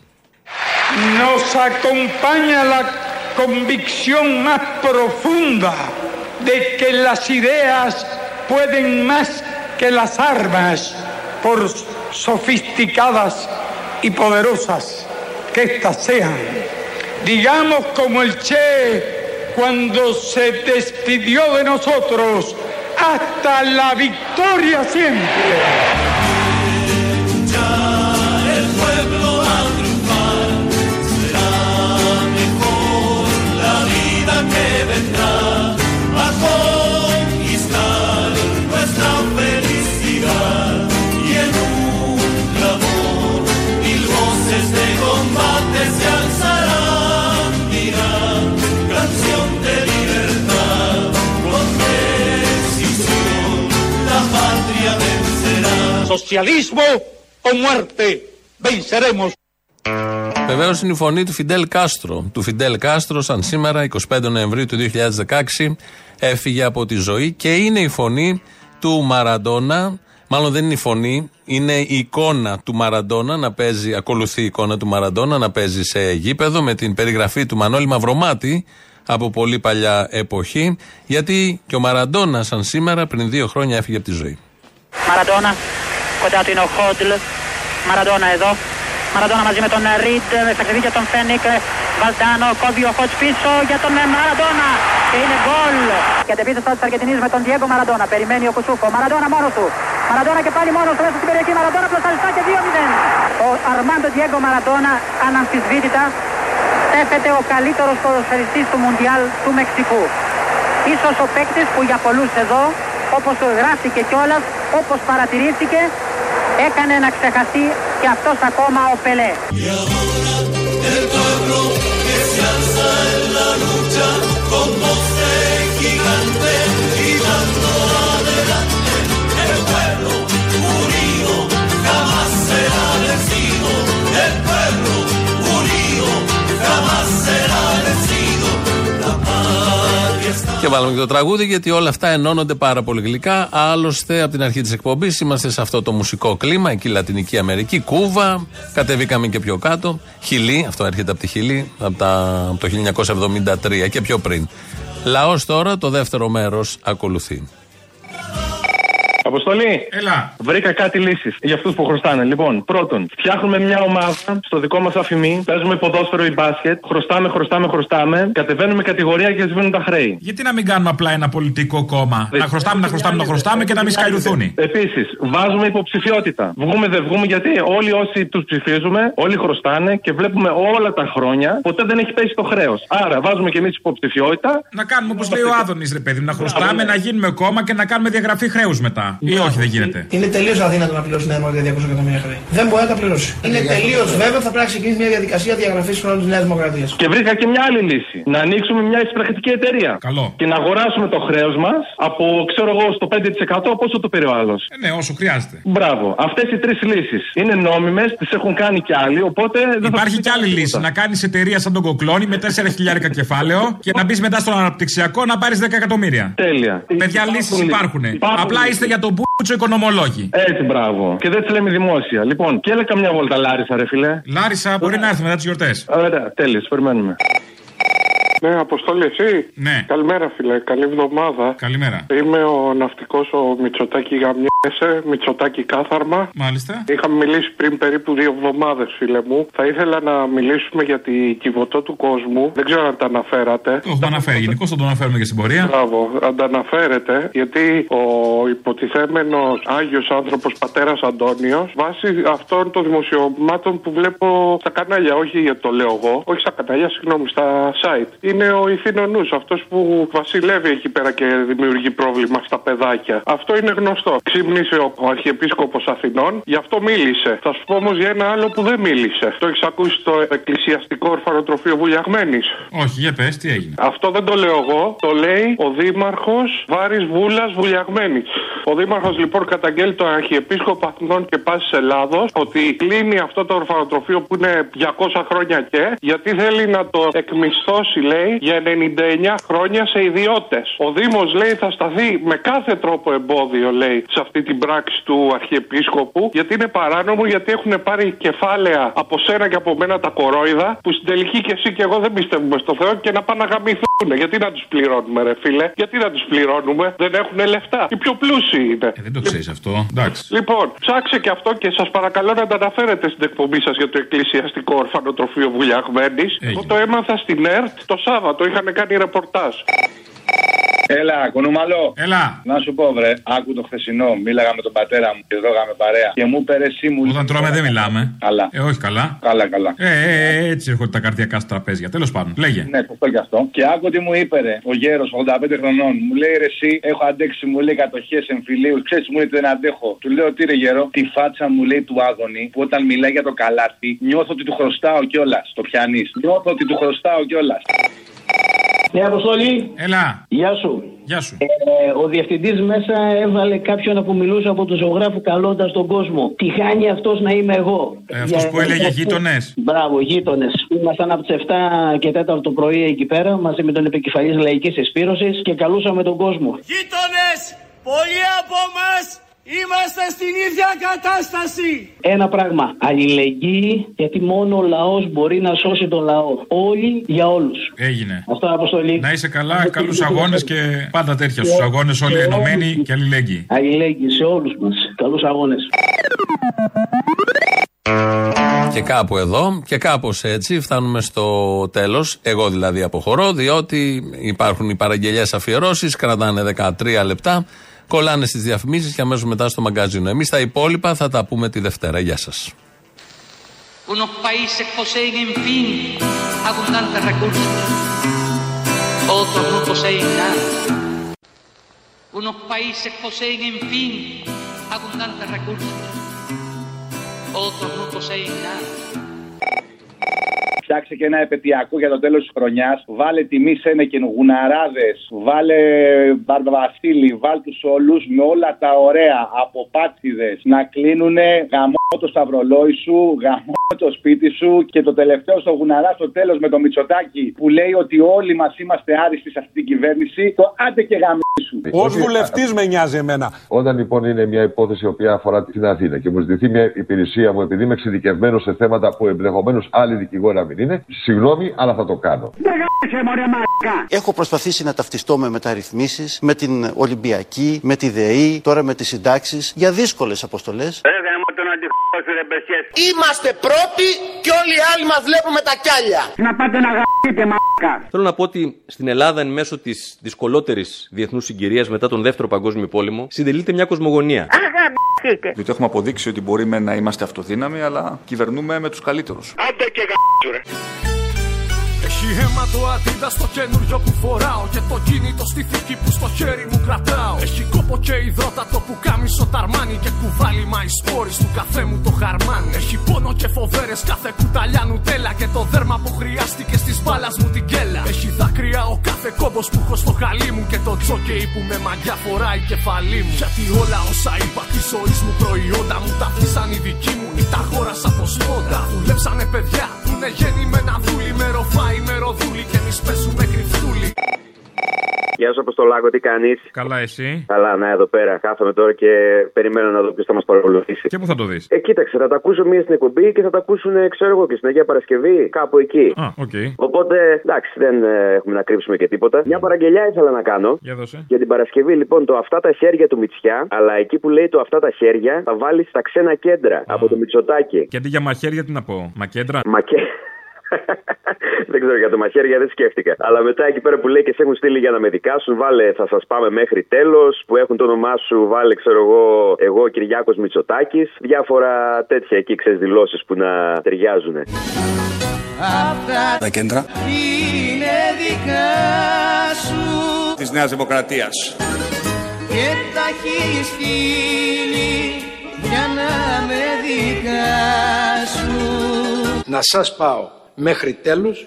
nos acompaña la convicción más profunda de que las ideas pueden más que las armas, por sofisticadas y poderosas que éstas sean. Digamos como el Che cuando se despidió de nosotros, hasta la victoria siempre. Socialismo o muerte, venceremos. Βεβαίως είναι η φωνή του Φιντέλ Κάστρο. Του Φιντέλ Κάστρο, σαν σήμερα, 25 Νοεμβρίου του 2016, έφυγε από τη ζωή και είναι η φωνή του Μαραντόνα. Μάλλον δεν είναι η φωνή, είναι η εικόνα του Μαραντόνα να παίζει, ακολουθεί η εικόνα του Μαραντόνα να παίζει σε γήπεδο με την περιγραφή του Μανώλη Μαυρομάτη από πολύ παλιά εποχή. Γιατί και ο Μαραντόνα, σαν σήμερα, πριν δύο χρόνια έφυγε από τη ζωή. Μαραντόνα, κοντά του είναι ο Χόντλ. Μαραντόνα εδώ. Μαραντόνα μαζί με τον Ριντ, στα κρεβίτια των Φένικ. Βαλτάνο, κόβει ο Χότς πίσω για τον ε, Μαραντόνα. Και είναι γκολ. Και αντεπίθεση τώρα της Αργεντινής με τον Διέγκο Μαραντόνα. Περιμένει ο Κουσούκο. Μαραντόνα μόνος του. Μαραντόνα και πάλι μόνος του μέσα στην περιοχή. Μαραντόνα πλασαριστά και 2-0. Ο Αρμάντο Διέγκο Μαραντόνα αναμφισβήτητα στέφεται ο καλύτερος ποδοσφαιριστής του Μουντιάλ του Μεξικού. Ίσως ο παίκτης που για πολλούς εδώ, όπως γράφτηκε κιόλας, όπως παρατηρήθηκε, Έκανε να ξεχαστεί και αυτός ακόμα ο ΠΕΛΕ. Και βάλαμε και το τραγούδι γιατί όλα αυτά ενώνονται πάρα πολύ γλυκά. Άλλωστε, από την αρχή της εκπομπής είμαστε σε αυτό το μουσικό κλίμα, εκεί Λατινική Αμερική, Κούβα. Κατεβήκαμε και πιο κάτω. Χιλή, αυτό έρχεται από τη Χιλή, από, τα, από το 1973 και πιο πριν. Λαός τώρα, το δεύτερο μέρος ακολουθεί. Αποστολή! Έλα! Βρήκα κάτι λύσεις για αυτούς που χρωστάνε. Λοιπόν, πρώτον, φτιάχνουμε μια ομάδα στο δικό μας αφημί, παίζουμε ποδόσφαιρο ή μπάσκετ, χρωστάμε, χρωστάμε, χρωστάμε, κατεβαίνουμε κατηγορία και σβήνουν τα χρέη. Γιατί να μην κάνουμε απλά ένα πολιτικό κόμμα; Να χρωστάμε, να χρωστάμε, να χρωστάμε και να μην σκαϊρουθούν. Επίσης, βάζουμε υποψηφιότητα. Βγούμε, δεν βγούμε, γιατί όλοι όσοι τους ψηφίζουμε, όλοι χρωστάνε και βλέπουμε όλα τα χρόνια ποτέ δεν έχει πέσει το χρέος. Άρα, βάζουμε κι εμείς υποψηφιότητα. Να κάνουμε όπως λέει ο Άδωνης, ρε παιδί μου, να χρωστάμε, να γίνουμε κόμμα και να κάνουμε διαγραφή χρέους μετά. Ή όχι, δεν γίνεται. Είναι τελείως αδύνατο να πληρώσει η Νέα Δημοκρατία 200 εκατομμύρια χρέη. Δεν μπορεί να τα πληρώσει. Είναι τελείως βέβαιο θα πρέπει να ξεκινήσει μια διαδικασία διαγραφής χρόνου της Νέας Δημοκρατίας. Και βρήκα και μια άλλη λύση. Να ανοίξουμε μια εισπρακτική εταιρεία. Καλό. Και να αγοράσουμε το χρέος μας από, ξέρω εγώ, στο 5% πόσο το πήρε ο άλλος. Ε, ναι, όσο χρειάζεται. Μπράβο. Αυτές οι τρεις λύσεις είναι νόμιμες, τις έχουν κάνει κι άλλοι, οπότε δεν θα Υπάρχει κι άλλη λύση. Να κάνεις εταιρεία σαν τον Κοκλώνη με 4 χιλιάρικα κεφάλαιο και να μπεις μετά στον αναπτυξιακό να πάρεις 10 εκατομμύρια. Τέλεια. Παιδιά, λύσεις υπάρχουν. Υπάρχουν Απλά λύσεις. είστε για τον μπούτσο οικονομολόγοι. Έτσι, μπράβο. Και δεν τι λέμε δημόσια. Λοιπόν, και έλα καμιά βόλτα Λάρισα, ρε φιλέ. Λάρισα μπορεί να έρθει μετά τις γιορτές. Ωραία, τέλειο, περιμένουμε. Ναι, Αποστόλη, εσύ. Ναι. Καλημέρα, φίλε. Καλή εβδομάδα. Καλημέρα. Είμαι ο ναυτικός ο Μητσοτάκη Γαμιέσαι, Μητσοτάκη Κάθαρμα. Μάλιστα. Είχαμε μιλήσει πριν περίπου δύο εβδομάδες, φίλε μου. Θα ήθελα να μιλήσουμε για τη κυβωτό του κόσμου. Δεν ξέρω αν τα αναφέρατε. Το έχουμε αναφέρει. Γενικώς θα το αναφέρουμε και στην πορεία. Μπράβο, αν τα αναφέρετε, γιατί ο υποτιθέμενος Άγιος άνθρωπος πατέρας Αντώνιος, βάσει αυτών των δημοσιογμάτων που βλέπω στα κανάλια, όχι γιατί το λέω εγώ, όχι στα κανάλια, συγγνώμη, στα site. Είναι ο ηθήνο αυτός που βασιλεύει εκεί πέρα και δημιουργεί πρόβλημα στα παιδάκια. Αυτό είναι γνωστό. Ξύπνησε ο Αρχιεπίσκοπος Αθηνών, γι' αυτό μίλησε. Θα σου πω όμως για ένα άλλο που δεν μίλησε. Το έχεις ακούσει στο εκκλησιαστικό ορφανοτροφείο Βουλιαγμένης; Όχι, για πες, τι έγινε. Αυτό δεν το λέω εγώ, το λέει ο Δήμαρχος Βάρης Βούλας Βουλιαγμένης. Ο Δήμαρχος λοιπόν καταγγέλει τον Αρχιεπίσκοπο Αθηνών και Πάση Ελλάδος ότι κλείνει αυτό το ορφανοτροφείο που είναι 200 χρόνια και γιατί θέλει να το εκμισθώσει, λέει, για 99 χρόνια σε ιδιώτες. Ο Δήμος λέει θα σταθεί με κάθε τρόπο εμπόδιο, λέει, σε αυτή την πράξη του Αρχιεπίσκοπου γιατί είναι παράνομο, γιατί έχουν πάρει κεφάλαια από σένα και από μένα τα κορόιδα που στην τελική και εσύ και εγώ δεν πιστεύουμε στο Θεό και να πάνε να γαμηθούν. Γιατί να τους πληρώνουμε, ρε φίλε, γιατί να τους πληρώνουμε, δεν έχουν λεφτά. Οι πιο πλούσιοι είναι. Δεν το ξέρεις αυτό. Εντάξει. Λοιπόν, ψάξε και αυτό και σας παρακαλώ να τα αναφέρετε στην εκπομπή σας για το εκκλησιαστικό ορφανοτροφείο Βουλιαγμένης. Εγώ το έμαθα στην ΕΡΤ το Σάββατο, είχαν κάνει ρεπορτάζ. Έλα, κουνούμαλο. Έλα. Να σου πω, βρε, άκου το χθεσινό. Μίλαγα με τον πατέρα μου και τρώγαμε παρέα. Και μου πέρε εσύ μου. Όταν τρώμε δεν μιλάμε. Καλά. Ε, όχι καλά. Καλά, καλά. Ε, ε, ε, έτσι έρχονται τα καρδιακά στα τραπέζια. Τέλος πάντων, λέγε. Ναι, σωστό και αυτό. Και άκου τι μου είπε ρε, ο γέρος 85 χρονών. Μου λέει ρε, εσύ έχω αντέξει, μου λέει κατοχές εμφυλίους. Ξέρεις, μου λέει δεν αντέχω. Του λέω τι ρε γέρο, τη φάτσα μου λέει του άγωνη που όταν μιλάει για το καλάθι νιώθω ότι του χρωστάω κιόλας. Το πιάνεις. Νιώθω ότι του χρωστάω κιόλας. Ναι, Αποστολή. Έλα. Γεια σου. Γεια σου. Ε, ο διευθυντής μέσα έβαλε κάποιον που μιλούσε από του ζωγράφου καλώντα τον κόσμο. Τι χάνει αυτός να είμαι εγώ; Ε, αυτός που έλεγε γείτονες. Μπράβο, γείτονες. Ήμασταν από τις 7 και 4 το πρωί εκεί πέρα μαζί με τον επικεφαλής λαϊκής εσπήρωσης και καλούσαμε τον κόσμο. Γείτονες, πολλοί από εμάς είμαστε στην ίδια κατάσταση. Ένα πράγμα. Αλληλεγγύη, γιατί μόνο ο λαός μπορεί να σώσει τον λαό. Όλοι για όλους. Έγινε. Αυτό αποστολή. Να είσαι καλά, καλούς αγώνες και πάντα τέτοια στου αγώνες, όλοι ενωμένοι και αλληλέγγυοι. Αλληλεγγύη σε όλους μας. Καλούς αγώνες. Και κάπου εδώ και κάπως έτσι φτάνουμε στο τέλος. Εγώ δηλαδή αποχωρώ, διότι υπάρχουν οι παραγγελιές αφιερώσεις, κρατάνε 13 λεπτά, κολλάνε στις διαφημίσεις και αμέσως μετά στο μαγκαζίνο. Εμείς τα υπόλοιπα θα τα πούμε τη Δευτέρα. Γεια σας. Unos países poseen, en fin, abundantes recursos. Otros no poseen nada. Unos países poseen, en fin, abundantes recursos. Otros no poseen nada. Φτιάξε και ένα επαιτειακό για το τέλος της χρονιάς. Βάλε τιμή Σένεκεν, γουναράδε. Βάλε Μπαρβασίλη. Βάλ τους όλους με όλα τα ωραία από πάτσιδε να κλείνουν γαμό το σταυρολόι σου, γαμό το σπίτι σου και το τελευταίο στο γουναρά στο τέλος με το Μητσοτάκι που λέει ότι όλοι μας είμαστε άριστοι σε αυτή την κυβέρνηση. Το άντε και γαμίσου. Ω βουλευτής με νοιάζει εμένα. Όταν λοιπόν είναι μια υπόθεση η οποία αφορά την Αθήνα και μου ζητηθεί μια υπηρεσία μου επειδή είμαι εξειδικευμένος σε θέματα που ενδεχομένως άλλοι δικηγόροι να μην είναι, συγγνώμη, αλλά θα το κάνω. Έχω προσπαθήσει να ταυτιστώ με μεταρρυθμίσεις, με την Ολυμπιακή, με τη ΔΕΗ, τώρα με τις συντάξεις για δύσκολες αποστολές. Είμαστε πρώτοι και όλοι οι άλλοι μας βλέπουμε τα κιάλια. Να πάτε να γαμπείτε μαλάκα. Θέλω να πω ότι στην Ελλάδα, εν μέσω της δυσκολότερης διεθνούς συγκυρίας μετά τον Δεύτερο Παγκόσμιο Πόλεμο, συντελείται μια κοσμογονία. Διότι έχουμε αποδείξει ότι μπορούμε να είμαστε αυτοδύναμοι, αλλά κυβερνούμε με τους καλύτερους. Άντε και γαμπίσου ρε. Έχει αίμα το αντίδα στο καινούριο που φοράω Και το κινητό στη θήκη που στο χέρι μου κρατάω Έχει κόπο και υδρότατο που κάμισο σπόρι του καθέ μου το χαρμάν. Έχει πόνο και φοβέρες κάθε κουταλιά νουτέλα. Και το δέρμα που χρειάστηκε στις μπάλα μου την κέλα. Έχει δάκρυα ο κάθε κόμπος που έχω στο χαλί μου. Και το τζόκεϊ που με μαγιά φοράει κεφαλή μου. Γιατί όλα όσα είπα της ζωής μου προϊόντα μου τα αφήσαν οι δικοί μου ή τα αγόρασα από σπόντα. Δουλέψανε παιδιά που είναι γεννημένα δούλοι. Μεροφάι, μεροδούλι και εμείς πέσουμε κρυφτούλοι. Γεια σου, Αποστολάκο, τι κάνεις; Καλά, εσύ; Καλά, να εδώ πέρα. Κάθομαι τώρα και περιμένω να δω ποιος θα μας παρακολουθήσει. Και πού θα το δεις; Ε, κοίταξε, θα τα ακούσω μία στην εκπομπή και θα τα ακούσουν, ε, ξέρω εγώ, και στην Αγία Παρασκευή, κάπου εκεί. Α, οκ. Οπότε, εντάξει, δεν ε, έχουμε να κρύψουμε και τίποτα. Μια παραγγελιά ήθελα να κάνω. Για δώσε. Για την Παρασκευή, λοιπόν, το αυτά τα χέρια του Μητσιά, αλλά εκεί που λέει το αυτά τα χέρια θα βάλεις στα ξένα κέντρα από το Μητσοτάκι. Και αντί για μαχαίρια, τι να πω. Μακέντρα; Μακέ. Δεν ξέρω για το μαχαίρια, δεν σκέφτηκα. Αλλά μετά εκεί πέρα που λέει και σε έχουν στείλει για να με δικάσουν, βάλε θα σας πάμε μέχρι τέλος. Που έχουν το όνομά σου, βάλε ξέρω εγώ, εγώ Κυριάκος Μητσοτάκης. Διάφορα τέτοια εκεί ξέρεις δηλώσεις που να ταιριάζουν. Αυτά Τα κέντρα. είναι δικά σου Της Νέας Δημοκρατίας. και τα έχεις στείλει για να με δικά σου. Να σας πάω μέχρι τέλους.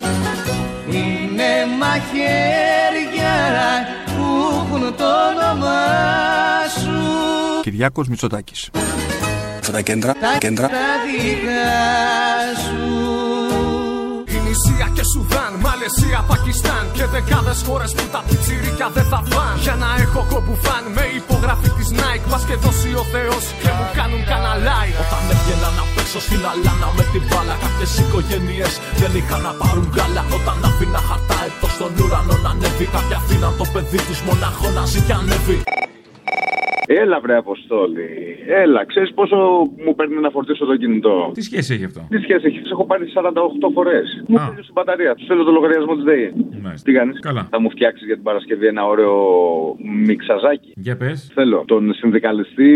Είναι μαχαίρια που έχουν το όνομά σου Κυριάκος Μητσοτάκης. Αυτά τα κέντρα. τα, Κέντρα. τα δικά σου. Ινησία και Σουδάν, Μαλαισία, Πακιστάν και δεκάδες χώρες που τα πιτσιρίκια δεν θα φαν. Για να έχω κομπουφάν με υπογραφή της Nike. Μα και δώσει ο Θεός και μου κάνουν καναλάι. Όταν έβγαινα να παίξω στην αλάνα με την μπάλα, κάποιες οικογένειες δεν είχαν να πάρουν γάλα. Όταν αφήνα χαρτά έτος στον ουρανό να ανέβει, κάποια αφήναν το παιδί τους μονάχο να ζει και ανέβει. Έλα, βρε Αποστόλη. Έλα, ξέρεις πόσο μου παίρνει να φορτίσω το κινητό; Τι σχέση έχει αυτό; Τι σχέση έχει, σε έχω πάρει 48 φορές. Μου θέλει την μπαταρία. Τους θέλω το λογαριασμό της ΔΕΗ. Τι κάνεις, Καλά. θα μου φτιάξεις για την Παρασκευή ένα ωραίο μιξαζάκι. Για πες. Θέλω τον συνδικαλιστή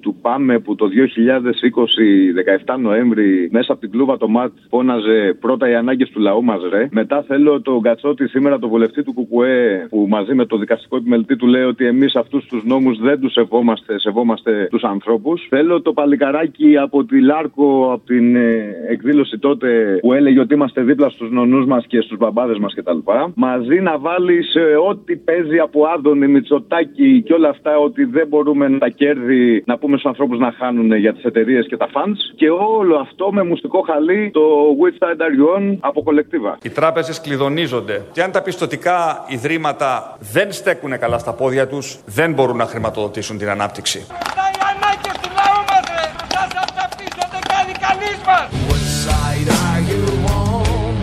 του ΠΑΜΕ που το 2020, 17 Νοέμβρη, μέσα από την κλούβα το ΜΑΤ φώναζε πρώτα οι ανάγκες του λαού μας, ρε. Μετά θέλω τον Κατσότη σήμερα, τον βουλευτή του ΚΚΕ, που μαζί με το δικαστικό επιμελητή του λέει ότι εμείς αυτούς τους νόμους δεν τους σεβόμαστε, σεβόμαστε τους ανθρώπους. Θέλω το παλικαράκι από τη Λάρκο, από την ε, εκδήλωση τότε που έλεγε ότι είμαστε δίπλα στους νονούς μας και στους μπαμπάδες μας κτλ. Μαζί να βάλεις ό,τι παίζει από Άδωνη, Μητσοτάκη και όλα αυτά, ότι δεν μπορούμε τα κέρδη να πούμε στους ανθρώπους να χάνουν για τις εταιρείες και τα funds. Και όλο αυτό με μουστικό χαλί, το Which Side Are You On από κολεκτίβα. Οι τράπεζες κλειδονίζονται. Και αν τα πιστοτικά ιδρύματα δεν στέκουν καλά στα πόδια τους, δεν μπορούν να χρηματοδοτήσουν την ανάπτυξη. οι ανάγκες του λαού μας ρε Να σας τα πίσω δεν κάνει κανείς μας What side are you on;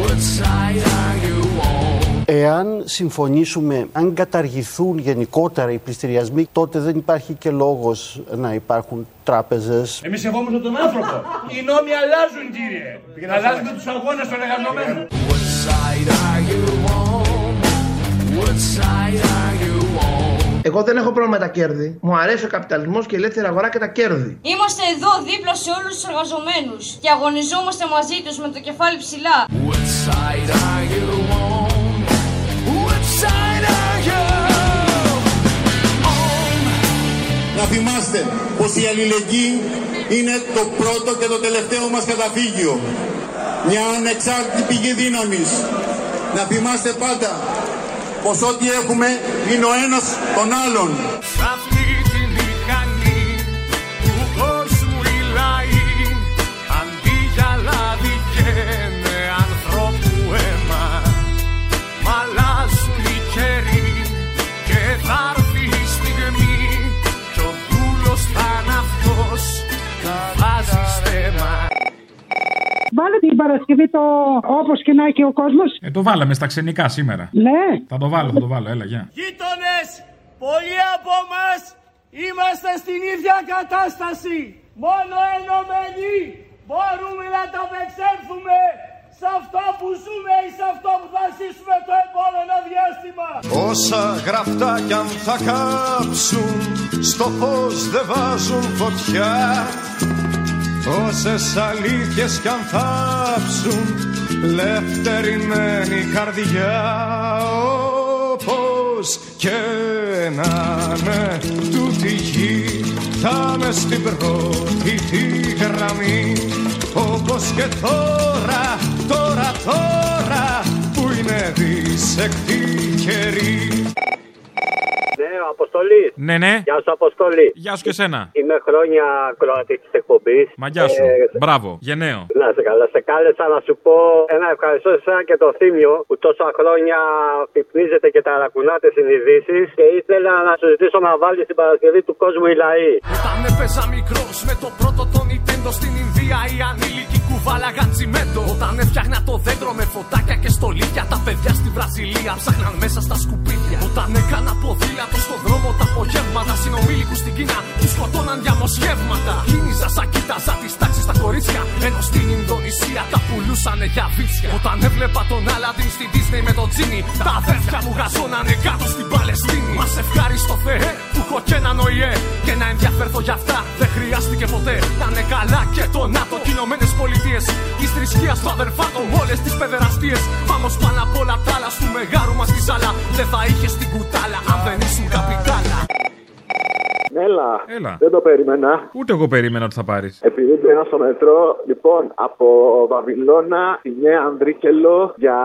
What side are you on; Εάν συμφωνήσουμε, αν καταργηθούν γενικότερα οι πληστηριασμοί, τότε δεν υπάρχει και λόγος να υπάρχουν τράπεζες. Εμείς σεβόμαστε τον άνθρωπο. Οι νόμοι αλλάζουν κύριε. Αλλάζουν τους αγώνες των εργαζομένων. What side are you on; What side are you on Εγώ δεν έχω πρόβλημα με τα κέρδη. Μου αρέσει ο καπιταλισμός και η ελεύθερη αγορά και τα κέρδη. Είμαστε εδώ δίπλα σε όλους τους εργαζομένους και αγωνιζόμαστε μαζί τους με το κεφάλι ψηλά. What side are you on; What side are you Να θυμάστε πως η αλληλεγγύη είναι το πρώτο και το τελευταίο μας καταφύγιο. Μια ανεξάρτητη πηγή δύναμης. Να θυμάστε πάντα πως ό,τι έχουμε είναι ο ένας τον άλλον. Βάλε την Παρασκευή το όπως και να έχει ο κόσμος. Ε, το βάλαμε στα ξενικά σήμερα. Ναι. Θα το βάλω, θα το βάλω, έλα, γεια. Γείτονες, πολλοί από μας είμαστε στην ίδια κατάσταση. Μόνο ενωμένοι μπορούμε να τα απεξέλθουμε σε αυτό που ζούμε ή σε αυτό που θα ζήσουμε το επόμενο διάστημα. Όσα γραφτά κι αν θα κάψουν Στο φως δεν βάζουν φωτιά Όσες αλήθειες κι αν θάψουν Λευτερημένη καρδιά Όπως και να είναι τούτη γη Κοιτάμε στην πρώτη τη γραμμή. Όπως και τώρα, τώρα, τώρα που είναι δυσεκτή καιρή Ναι, ο Αποστολής. Ναι, ναι. Γεια σου, Αποστολή. Γεια σου και σένα. Είμαι χρόνια Κροατή της εκπομπής. Μα γεια σου. Μπράβο, γενναίο. Να σε καλά. Σε κάλεσα να σου πω ένα ευχαριστώ σε εσένα και το θύμιο που τόσα χρόνια πυπνίζετε και ταρακουνάτε συνειδήσεις και ήθελα να σου ζητήσω να βάλεις στην Παρασκευή του κόσμου οι λαοί. Όταν έπαιζα μικρός με το πρώτο το Nintendo στην Ινδία, οι ανήλικοι κουβάλαγαν τσιμέντο. Όταν έφτιαχνα το δέντρο με φωτάκια και στολίδια, τα παιδιά στη Βραζιλία ψάχναν μέσα στα σκουπίδια. Όταν έκανα ποδήλατο στο δρόμο τα απογεύματα, συνομήλικου στην Κίνα τους σκοτώναν διαμοσχεύματα. Κίνηζα σαν κοίταζα τις τάξεις στα κορίτσια, ενώ στην Ινδονησία τα πουλούσανε για βίτσια. Όταν έβλεπα τον Άλαντιν στην Disney με τον Τζίνι, τα αδέρφια μου γαζώνανε κάτω στην Παλαιστίνη. Μας ευχάριστο Θεέ που έχω και έναν ΟΗΕ και να ενδιαφέρθω για αυτά δεν χρειάστηκε ποτέ. Να είναι καλά και το ΝΑΤΟ και Ηνωμένες Πολιτείες. Της θρησκείας του αδερφάτων όλες τις παιδεραστίες. Πάμε πάνω απ' όλα τα άλλα, του μεγάρου μας τη ζάλα. Δεν θα είχες την κουτάλα αν δεν ήσουν καπιτάλα. Έλα. Έλα. Δεν το περίμενα. Ούτε εγώ περίμενα ότι θα πάρεις. Επειδή μπαίνω στο μετρό, λοιπόν, από Βαβυλώνα, τη Νέα Ανδρίκελο, για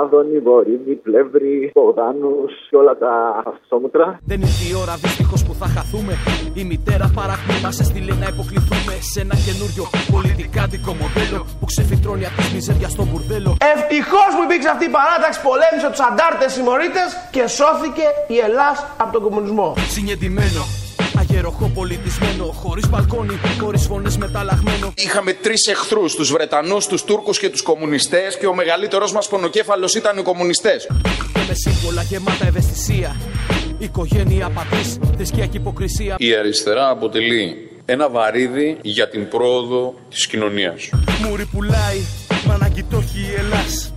Άδωνη, Βορύμη, Πλεύρη, Μπογδάνου και όλα τα αυτόμετρα. Δεν είναι η ώρα δυστυχώς που θα χαθούμε. Η μητέρα παραχμή μα έστειλε να υποκληθούμε σε ένα καινούριο πολιτικάντικο μοντέλο που ξεφυτρώνει από τη μιζέρια στο μπουρδέλο. Ευτυχώς που υπήρξε αυτή η παράταξη, πολέμησε τους αντάρτες συμμορίτες και σώθηκε η Ελλάδα από τον κομμουνισμό. Συνεντημένο, αγεροχό πολιτισμένο, χωρίς μπαλκόνι, χωρίς φωνές μεταλλαγμένο. Είχαμε τρεις εχθρούς, τους Βρετανούς, τους Τούρκους και τους κομμουνιστές, και ο μεγαλύτερος μας πονοκέφαλος ήταν οι κομμουνιστές. Και με σύμβολα γεμάτα ευαισθησία. Οικογένεια, πατή, θρησκεία και υποκρισία. Η αριστερά αποτελεί ένα βαρύδι για την πρόοδο της κοινωνίας. Μουρι πουλάει, μα αναγκητόχει η Ελλάς.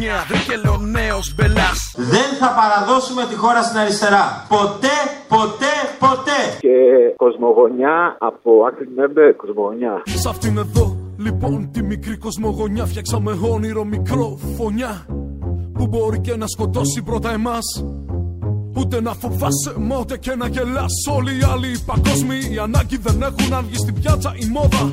Συνιαδρή και λεωνέος μπελάς. Δεν θα παραδώσουμε τη χώρα στην αριστερά. Ποτέ, ποτέ, ποτέ. Και κοσμογονιά από άκρη μέμπε, κοσμογονιά. Σ' αυτήν εδώ, λοιπόν, τη μικρή κοσμογονιά φτιάξαμε όνειρο μικρό φωνιά. Που μπορεί και να σκοτώσει πρώτα εμάς. Ούτε να φοβάσαι, μα ούτε και να γελάς Όλοι οι άλλοι οι παγκόσμιοι οι ανάγκη δεν έχουν αν βγει στην πιάτσα η μόδα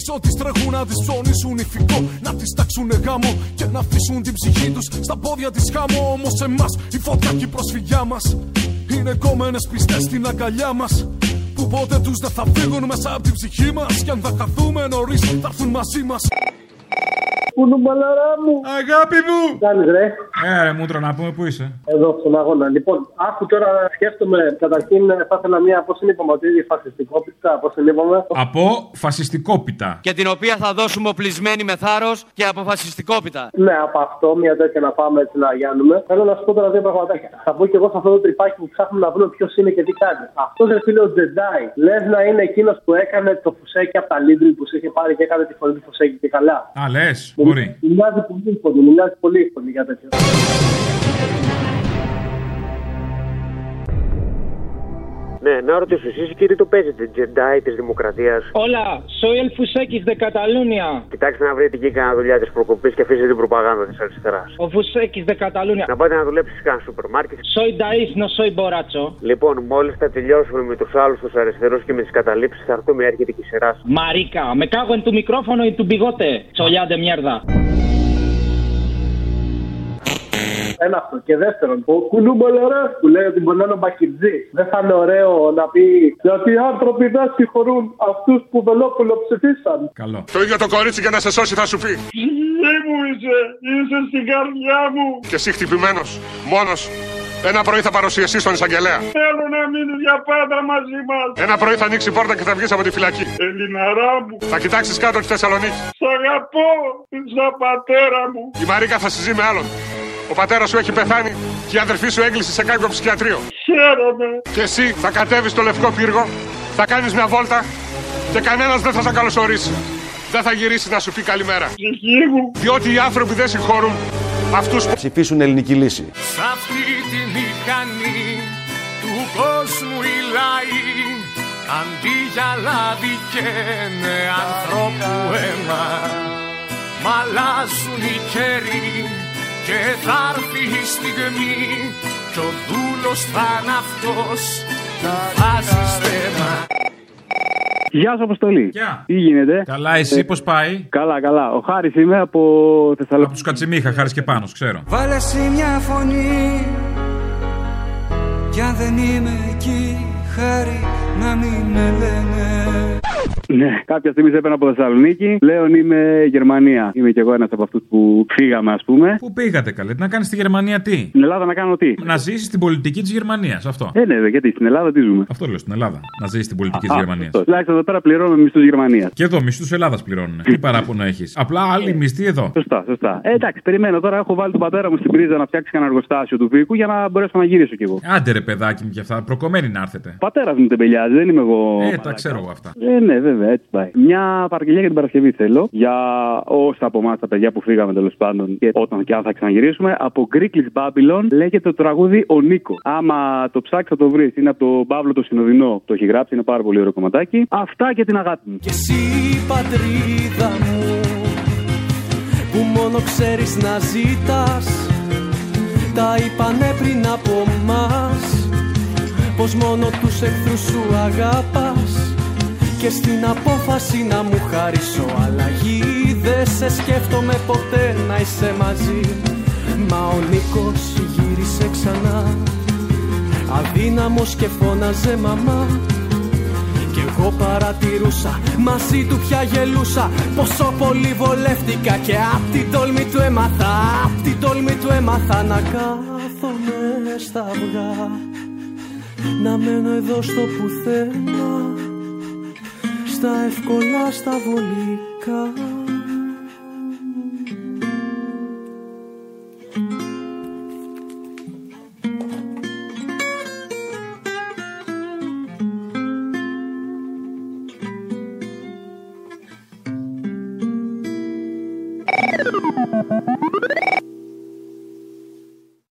Πίσω τις τρέχουν να τις ψωνίσουν ηφικό Να τις τάξουνε γάμο και να αφήσουν την ψυχή τους Στα πόδια της χάμω. Όμως εμάς η φωτιά και η προσφυγιά μας Είναι κόμενες πιστές στην αγκαλιά μας που ποτέ τους δεν θα φύγουν μέσα από την ψυχή μας. Και αν θα χαθούμε νωρίς θα έρθουν μαζί μας Κουνουμπαλαρά μου. Αγάπη μου. Κάνεις ρε. Ε, ρε, μούτρο να πούμε, πού είσαι; Εδώ στον αγώνα. Λοιπόν, άκου τώρα σκέφτομαι. Καταρχήν θα ήθελα μία, πώς την είπαμε, ότι η φασιστικότητα, πώς την είπαμε. Από φασιστικόπιτα. Και την οποία θα δώσουμε οπλισμένη με θάρρος και αποφασιστικόπιτα. Ναι, από αυτό μία τέτοια να πάμε έτσι να γιάνουμε. Θέλω να σου πω τώρα δύο πραγματάκια. Θα πω και εγώ σε αυτό το τρυπάκι που ψάχνουμε να βρούμε ποιος είναι και τι κάνει. Αυτός δεν φίλο Τζεντάι. Λες να είναι εκείνος που έκανε το φουσέκι από τα Λίντρι που σε είχε πάρει και έκανε τη φωνή του φουσέκι και καλά. Α, λες, μπορεί. Μοιάζει πολύ φωνή, μοιάζει πολύ φωνή για τέτοιο. Ναι, να ρωτήσω εσείς κύριε το παίζετε, Τζεντάι της Δημοκρατίας; Hola, soy el Fusekis de Cataluña. Κοιτάξτε να βρείτε εκεί κανένα δουλειά της προκοπής και αφήστε την προπαγάνδα της αριστεράς. Ο Fusekis de Cataluña. Να πάτε να δουλέψει σε κανένα σούπερ μάρκετ. Soy Daif, no soy borracho. Λοιπόν, μόλις θα τελειώσουμε με τους άλλους τους αριστερούς και με τις καταλήψεις, θα έρθουμε έρχεται και η σειρά σου. Marica, me cago en tu micrófono y tu bigote. Cholá de mierda. Ένα αυτό. Και δεύτερον, ο κουνούμπαλαρά που λέει ότι μπορεί να είναι ο Μπακιτζή. Δεν θα είναι ωραίο να πει Γιατί οι άνθρωποι δεν συγχωρούν αυτούς που βελόπουλο ψηφίσαν. Καλό. Το ίδιο το κορίτσι για να σε σώσει θα σου πει. Ψυχή μου είσαι, είσαι στην καρδιά μου. Και εσύ χτυπημένος, μόνος. Ένα πρωί θα παρουσιαστεί στον εισαγγελέα. Θέλω να μείνει για πάντα μαζί μας. Ένα πρωί θα ανοίξει η πόρτα και θα βγεις από τη φυλακή. Ελληναρά μου. Θα κοιτάξεις κάτω τη Θεσσαλονίκη. Σ' αγαπώ, σαν πατέρας μου. Η Μαρίκα θα συζεί με άλλον. Ο πατέρας σου έχει πεθάνει και η αδερφή σου έγκλεισε σε κάποιο ψυχιατρίο. Χαίρομαι. Και εσύ θα κατέβεις στο λευκό πύργο, θα κάνεις μια βόλτα και κανένας δεν θα σε καλωσορίσει. Δεν θα γυρίσει να σου πει καλημέρα. Ψυχή μου. Διότι οι άνθρωποι δεν συγχωρούν αυτούς που ψηφίσουν ελληνική λύση. Σ' αυτή τη μηχανή του κόσμου οι λαοί αντί για λάδι καίνε ανθρώπου αίμα μ' αλλάζουν οι καιροί και θα έρθει η στιγμή κι ο δούλος θα είναι αυτός που βάζει στέμα Γεια σου, Αποστολή. Γεια. Τι γίνεται; Καλά, εσύ Ε, πώς πάει; Καλά, καλά. Ο Χάρης είμαι από Θεσσαλονίκη. Από τους Κατσιμίχα, χάρης και πάνω, ξέρω. Βάλε εσύ μια φωνή Κι αν δεν είμαι εκεί Χάρη να μην με λένε Ναι, κάποια στιγμή σε έπαιρνα από Θεσσαλονίκη. Πλέον είμαι Γερμανία. Είμαι κι εγώ ένας από αυτούς που φύγαμε, ας πούμε. Πού πήγατε καλέ, τι να κάνεις στη Γερμανία τι; Στην Ελλάδα να κάνω τι; Να ζήσεις την πολιτική της Γερμανίας, αυτό. Ε, ναι, γιατί στην Ελλάδα τι ζούμε; Αυτό λέω στην Ελλάδα. Να ζήσεις την πολιτική της Α, Γερμανίας. αυτό. Τουλάχιστον εδώ πέρα πληρώνουμε μισθούς Γερμανίας. Και εδώ μισθούς Ελλάδας πληρώνουν. Τι παράπονο έχεις. Απλά άλλοι μισθοί εδώ. Σωστά, σωστά. Ε, εντάξει, περιμένω τώρα. Έχω βάλει τον πατέρα μου στην πρίζα να φτιάξει ένα εργοστάσιο του Βίκου για να μπορέσω να γυρίσω κι εγώ. Άντε ρε παιδάκι μου και αυτά, προκομμένοι να έρθετε. Πατέρας μου τεμπελιάζει, δεν είμαι εγώ. Ε, τα ξέρω εγώ αυτά. Ε, ναι, βέβαια, έτσι πάει. Μια παραγγελία για την Παρασκευή θέλω. Για όσα από εμάς τα παιδιά που φύγαμε τέλος πάντων και όταν και αν θα ξαναγυρίσουμε. Από Greeklis Babylon λέγεται το τραγούδι Ο Νίκος. Άμα το ψάξει θα το βρεις. Είναι από τον Παύλο το Συνοδεινό που το έχει γράψει. Είναι πάρα πολύ ωραίο κομματάκι. Αυτά και την αγάπη μου. Κι εσύ πατρίδα μου Που μόνο ξέρεις να ζήτας Τα είπανε πριν από μας Πως μόνο τους εχθρούς σου αγάπας Και στην απόφαση να μου χαρίσω αλλαγή Δεν σε σκέφτομαι ποτέ να είσαι μαζί. Μα ο Νίκος γύρισε ξανά. Αδύναμος και φώναζε μαμά. Κι εγώ παρατηρούσα, μαζί του πια γελούσα. Πόσο πολύ βολεύτηκα και απ' την τόλμη του έμαθα. Απ' την τόλμη του έμαθα να κάθομαι στα αυγά. Να μένω εδώ στο πουθενά Στα εύκολα, στα βολικά